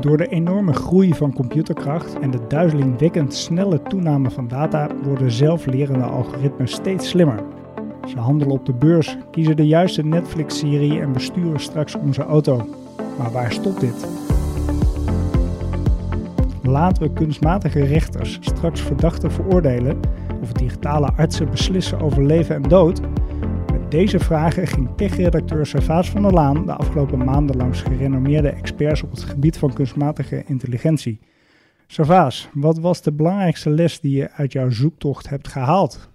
Door de enorme groei van computerkracht en de duizelingwekkend snelle toename van data worden zelflerende algoritmes steeds slimmer. Ze handelen op de beurs, kiezen de juiste Netflix-serie en besturen straks onze auto. Maar waar stopt dit? Laten we kunstmatige rechters straks verdachten veroordelen of digitale artsen beslissen over leven en dood? Deze vragen ging tech-redacteur Servaas van der Laan de afgelopen maanden langs gerenommeerde experts op het gebied van kunstmatige intelligentie. Servaas, wat was de belangrijkste les die je uit jouw zoektocht hebt gehaald?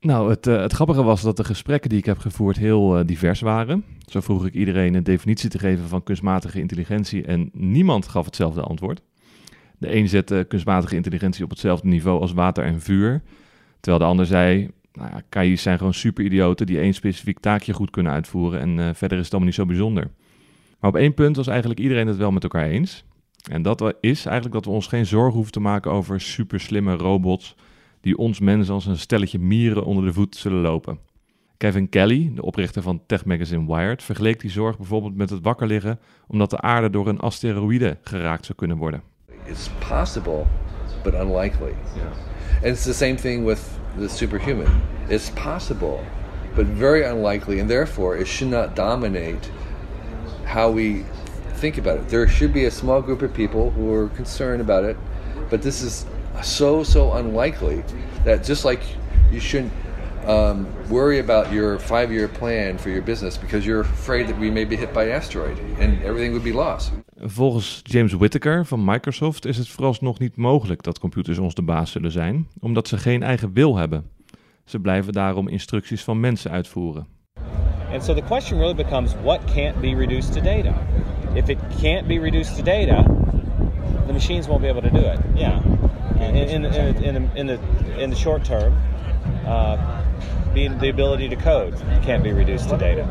Nou, het, uh, het grappige was dat de gesprekken die ik heb gevoerd heel uh, divers waren. Zo vroeg ik iedereen een definitie te geven van kunstmatige intelligentie en niemand gaf hetzelfde antwoord. De een zette kunstmatige intelligentie op hetzelfde niveau als water en vuur, terwijl de ander zei, nou ja, KI's zijn gewoon superidioten die één specifiek taakje goed kunnen uitvoeren en uh, verder is het allemaal niet zo bijzonder. Maar op één punt was eigenlijk iedereen het wel met elkaar eens. En dat is eigenlijk dat we ons geen zorgen hoeven te maken over superslimme robots die ons mensen als een stelletje mieren onder de voet zullen lopen. Kevin Kelly, de oprichter van tech magazine Wired, vergeleek die zorg bijvoorbeeld met het wakker liggen omdat de aarde door een asteroïde geraakt zou kunnen worden. It's possible, but unlikely. Yeah. And it's the same thing with the superhuman. It's possible, but very unlikely, and therefore it should not dominate how we think about it. There should be a small group of people who are concerned about it, but this is so so unlikely that just like you shouldn't um, worry about your five year plan for your business because you're afraid that we may be hit by an asteroid and everything would be lost. Volgens James Whittaker van Microsoft is het vooralsnog niet mogelijk dat computers ons de baas zullen zijn, omdat ze geen eigen wil hebben. Ze blijven daarom instructies van mensen uitvoeren. And so the question really becomes what can't be reduced to data? If it can't be reduced to data, the machines won't be able to do it. Yeah. In, in, in, in, in, the, in the short term, uh, being the ability to code can't be reduced to data.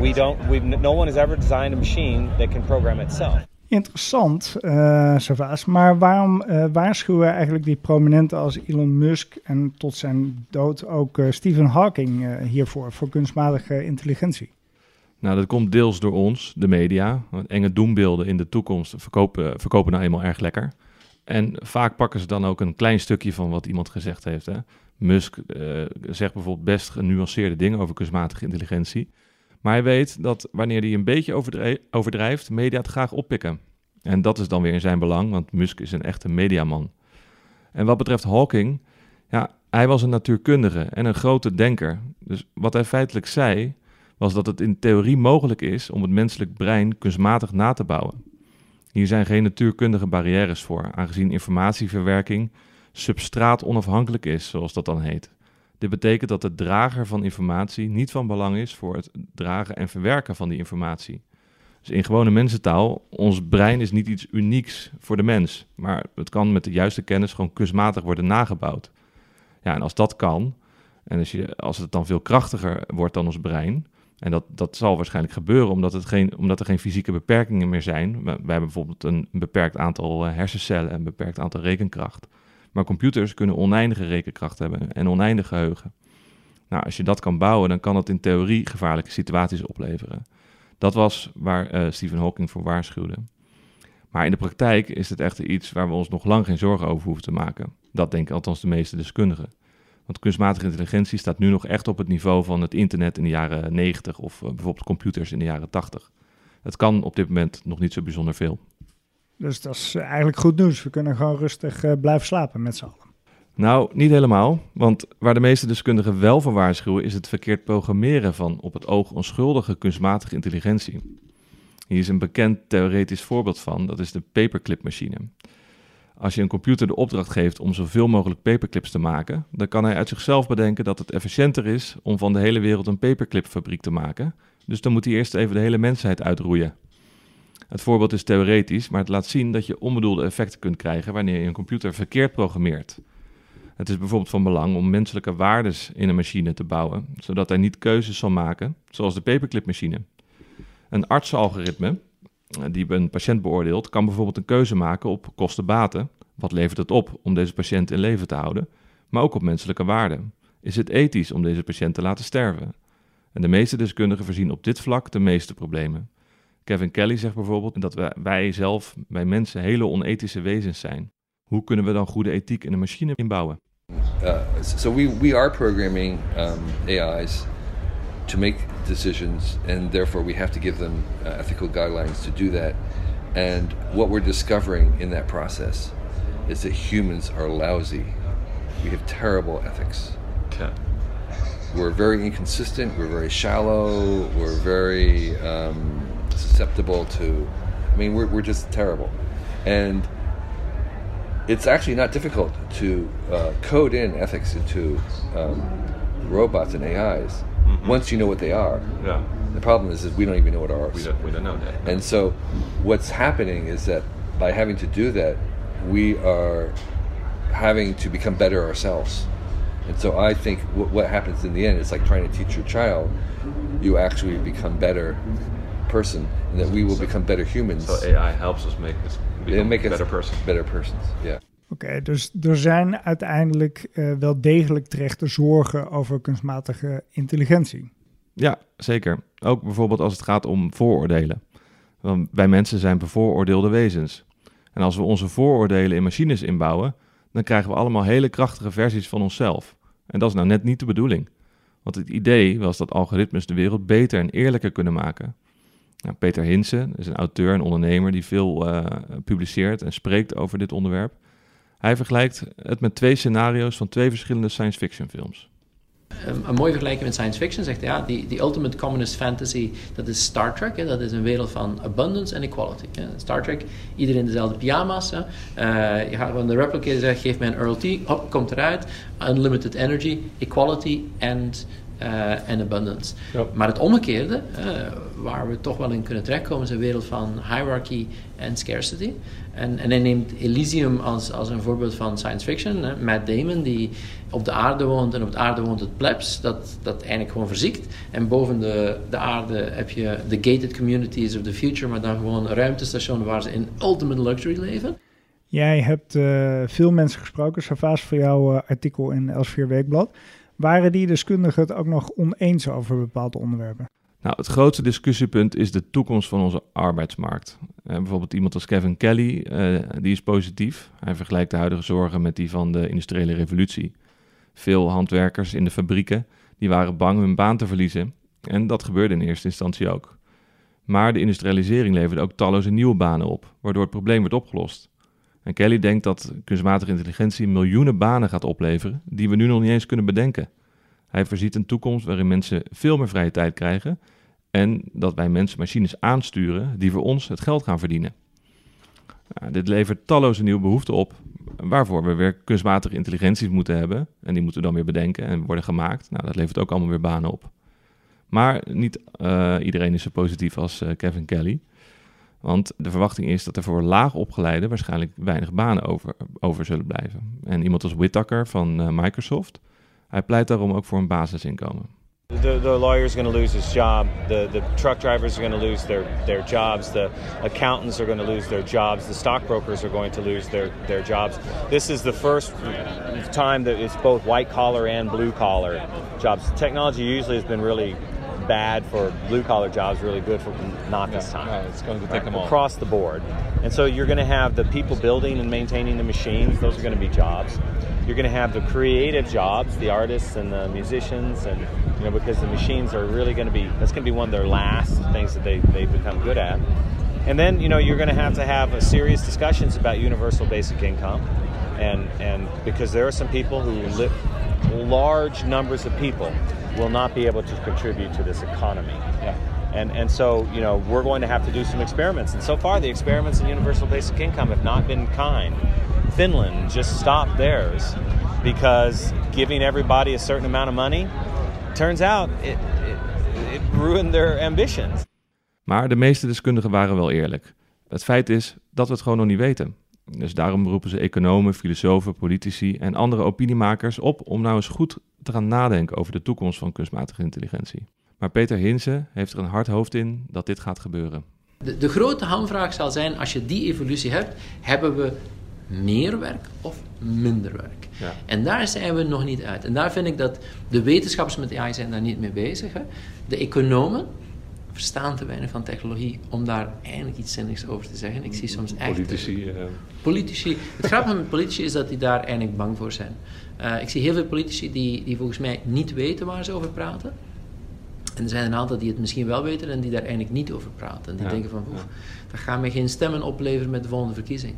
We don't, we've, no one has ever designed a machine that can program itself. Interessant, uh, Savas. Maar waarom uh, waarschuwen eigenlijk die prominenten als Elon Musk en tot zijn dood ook uh, Stephen Hawking uh, hiervoor, voor kunstmatige intelligentie? Nou, dat komt deels door ons, de media. Want enge doembeelden in de toekomst verkopen, verkopen nou eenmaal erg lekker. En vaak pakken ze dan ook een klein stukje van wat iemand gezegd heeft. Hè? Musk uh, zegt bijvoorbeeld best genuanceerde dingen over kunstmatige intelligentie. Maar hij weet dat wanneer hij een beetje overdrijft, media het graag oppikken. En dat is dan weer in zijn belang, want Musk is een echte mediaman. En wat betreft Hawking, ja, hij was een natuurkundige en een grote denker. Dus wat hij feitelijk zei, was dat het in theorie mogelijk is om het menselijk brein kunstmatig na te bouwen. Hier zijn geen natuurkundige barrières voor, aangezien informatieverwerking substraat onafhankelijk is, zoals dat dan heet. Dit betekent dat de drager van informatie niet van belang is voor het dragen en verwerken van die informatie. Dus in gewone mensentaal, ons brein is niet iets unieks voor de mens, maar het kan met de juiste kennis gewoon kunstmatig worden nagebouwd. Ja, en als dat kan, en als, je, als het dan veel krachtiger wordt dan ons brein, en dat, dat zal waarschijnlijk gebeuren omdat, het geen, omdat er geen fysieke beperkingen meer zijn. We, hebben bijvoorbeeld een beperkt aantal eh, hersencellen en een beperkt aantal rekenkracht. Maar computers kunnen oneindige rekenkracht hebben en oneindig geheugen. Nou, als je dat kan bouwen, dan kan dat in theorie gevaarlijke situaties opleveren. Dat was waar uh, Stephen Hawking voor waarschuwde. Maar in de praktijk is het echter iets waar we ons nog lang geen zorgen over hoeven te maken. Dat denken althans de meeste deskundigen. Want kunstmatige intelligentie staat nu nog echt op het niveau van het internet in de jaren 90 of uh, bijvoorbeeld computers in de jaren 80. Het kan op dit moment nog niet zo bijzonder veel. Dus dat is eigenlijk goed nieuws. We kunnen gewoon rustig uh, blijven slapen met z'n allen. Nou, niet helemaal. Want waar de meeste deskundigen wel voor waarschuwen, is het verkeerd programmeren van op het oog onschuldige kunstmatige intelligentie. Hier is een bekend theoretisch voorbeeld van, dat is de paperclip-machine. Als je een computer de opdracht geeft om zoveel mogelijk paperclips te maken, dan kan hij uit zichzelf bedenken dat het efficiënter is om van de hele wereld een paperclipfabriek te maken. Dus dan moet hij eerst even de hele mensheid uitroeien. Het voorbeeld is theoretisch, maar het laat zien dat je onbedoelde effecten kunt krijgen wanneer je een computer verkeerd programmeert. Het is bijvoorbeeld van belang om menselijke waardes in een machine te bouwen, zodat hij niet keuzes zal maken, zoals de paperclipmachine. Een artsenalgoritme, eh, die een patiënt beoordeelt, kan bijvoorbeeld een keuze maken op kosten-baten. Wat levert het op om deze patiënt in leven te houden? Maar ook op menselijke waarden. Is het ethisch om deze patiënt te laten sterven? En de meeste deskundigen voorzien op dit vlak de meeste problemen. Kevin Kelly zegt bijvoorbeeld dat wij, zelf, wij mensen, hele onethische wezens zijn. Hoe kunnen we dan goede ethiek in een machine inbouwen? Uh, so we, we are programming um, AIs to make decisions, and therefore we have to give them uh, ethical guidelines to do that. And what we're discovering in that process is that humans are lousy. We have terrible ethics. Ja. We're very inconsistent. We're very shallow. We're very um, susceptible to. I mean, we're, we're just terrible. And it's actually not difficult to uh, code in ethics into um, robots and AIs Mm-hmm. once you know what they are. Ja, The problem is, is we don't even know what ours. we don't, we don't know that. And so, what's happening is that by having to do that, we are having to become better ourselves. And so, I think what, what happens in the end is like trying to teach your child, you actually become better person, and that we will become better humans So AI helps us make us become and make us better person. Better persons. Yeah. Oké, dus er zijn uiteindelijk eh, wel degelijk terechte zorgen over kunstmatige intelligentie. Ja, zeker. Ook bijvoorbeeld als het gaat om vooroordelen. Want wij mensen zijn bevooroordeelde wezens. En als we onze vooroordelen in machines inbouwen, dan krijgen we allemaal hele krachtige versies van onszelf. En dat is nou net niet de bedoeling. Want het idee was dat algoritmes de wereld beter en eerlijker kunnen maken. Nou, Peter Hinsen is een auteur en ondernemer die veel eh, publiceert en spreekt over dit onderwerp. Hij vergelijkt het met twee scenario's van twee verschillende science fiction films. Een, een mooie vergelijking met science fiction zegt ja, die, die ultimate communist fantasy, dat is Star Trek. Hè, dat is een wereld van abundance en equality. Star Trek, iedereen dezelfde pyjama's. Hè. Eh, je gaat van de replicator zegt, geef mij een Earl T, hop, komt eruit. Unlimited energy, equality and, eh, and abundance. Ja. Maar het omgekeerde, eh, waar we toch wel in kunnen terechtkomen, is een wereld van hierarchy en scarcity. En, en hij neemt Elysium als, als een voorbeeld van science fiction. Hè. Matt Damon, die op de aarde woont en op de aarde woont het plebs, dat, dat eigenlijk gewoon verziekt. En boven de, de aarde heb je de gated communities of the future, maar dan gewoon ruimtestationen waar ze in ultimate luxury leven. Jij hebt eh, veel mensen gesproken, Savaas, voor jouw artikel in Elsevier Weekblad. Waren die deskundigen het ook nog oneens over bepaalde onderwerpen? Nou, het grootste discussiepunt is de toekomst van onze arbeidsmarkt. Eh, bijvoorbeeld iemand als Kevin Kelly, eh, die is positief. Hij vergelijkt de huidige zorgen met die van de industriële revolutie. Veel handwerkers in de fabrieken die waren bang hun baan te verliezen. En dat gebeurde in eerste instantie ook. Maar de industrialisering leverde ook talloze nieuwe banen op, waardoor het probleem werd opgelost. En Kelly denkt dat kunstmatige intelligentie miljoenen banen gaat opleveren die we nu nog niet eens kunnen bedenken. Hij voorziet een toekomst waarin mensen veel meer vrije tijd krijgen en dat wij mensen machines aansturen die voor ons het geld gaan verdienen. Nou, dit levert talloze nieuwe behoeften op, waarvoor we weer kunstmatige intelligenties moeten hebben. En die moeten we dan weer bedenken en worden gemaakt. Nou, dat levert ook allemaal weer banen op. Maar niet eh, iedereen is zo positief als eh, Kevin Kelly. Want de verwachting is dat er voor laag opgeleiden waarschijnlijk weinig banen over, over zullen blijven. En iemand als Whittaker van eh, Microsoft, hij pleit daarom ook voor een basisinkomen. The, the lawyer's going to lose his job. The, the truck drivers are going to lose their, their jobs. The accountants are going to lose their jobs. The stockbrokers are going to lose their, their jobs. This is the first time that it's both white collar and blue collar jobs. Technology usually has been really bad for blue collar jobs, really good for not this time. it's going to take Right, across the board. And so you're going to have the people building and maintaining the machines, those are going to be jobs. You're going to have the creative jobs, the artists and the musicians, and you know because the machines are really going to be that's going to be one of their last things that they they become good at. And then you know you're going to have to have a serious discussions about universal basic income, and and because there are some people who live large numbers of people will not be able to contribute to this economy. And, and so, you know, we're going to have to do some experiments. And so far, the experiments in universal basic income have not been kind. Finland just stopped theirs because giving everybody a certain amount of money, turns out it, it, it ruined their ambitions. Maar de meeste deskundigen waren wel eerlijk. Het feit is dat we het gewoon nog niet weten. Dus daarom roepen ze economen, filosofen, politici en andere opiniemakers op om nou eens goed te gaan nadenken over de toekomst van kunstmatige intelligentie. Maar Peter Hinsen heeft er een hard hoofd in dat dit gaat gebeuren. De, de grote hamvraag zal zijn, als je die evolutie hebt, hebben we meer werk of minder werk? Ja. En daar zijn we nog niet uit. En daar vind ik dat de wetenschappers met AI zijn daar niet mee bezig. Hè. De economen verstaan te weinig van technologie om daar eigenlijk iets zinnigs over te zeggen. Ik zie soms echt... Politici. Uh... Politici. Het grappige met politici is dat die daar eigenlijk bang voor zijn. Uh, ik zie heel veel politici die, die volgens mij niet weten waar ze over praten. En er zijn een aantal die het misschien wel weten en die daar eigenlijk niet over praten. En die denken van, oef, dat gaat mij geen stemmen opleveren met de volgende verkiezing.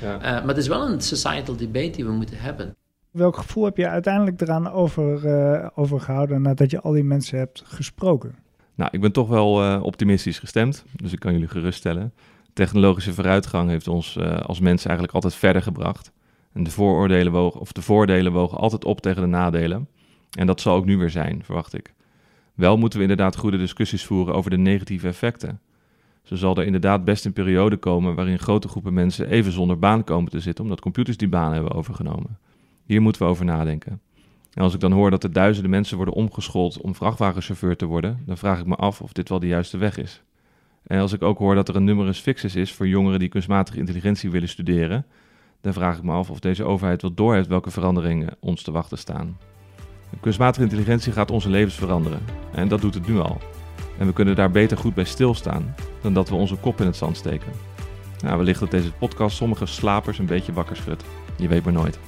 Ja? Uh, maar het is wel een societal debate die we moeten hebben. Welk gevoel heb je uiteindelijk eraan over, uh, overgehouden nadat je al die mensen hebt gesproken? Nou, ik ben toch wel uh, optimistisch gestemd, dus ik kan jullie geruststellen. Technologische vooruitgang heeft ons als mensen eigenlijk altijd verder gebracht. En de vooroordelen wogen, of de voordelen wogen altijd op tegen de nadelen. En dat zal ook nu weer zijn, verwacht ik. Wel moeten we inderdaad goede discussies voeren over de negatieve effecten. Zo zal er inderdaad best een periode komen waarin grote groepen mensen even zonder baan komen te zitten omdat computers die baan hebben overgenomen. Hier moeten we over nadenken. En als ik dan hoor dat er duizenden mensen worden omgeschoold om vrachtwagenchauffeur te worden, dan vraag ik me af of dit wel de juiste weg is. En als ik ook hoor dat er een numerus fixus is voor jongeren die kunstmatige intelligentie willen studeren, dan vraag ik me af of deze overheid wel doorheeft welke veranderingen ons te wachten staan. Kunstmatige intelligentie gaat onze levens veranderen. En dat doet het nu al. En we kunnen daar beter goed bij stilstaan dan dat we onze kop in het zand steken. Nou, wellicht dat deze podcast sommige slapers een beetje wakker schudt. Je weet maar nooit.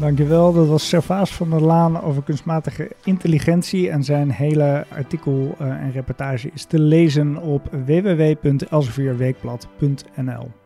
Dankjewel, dat was Servaas van der Laan over kunstmatige intelligentie. En zijn hele artikel uh, en reportage is te lezen op www.elsevierweekblad.nl.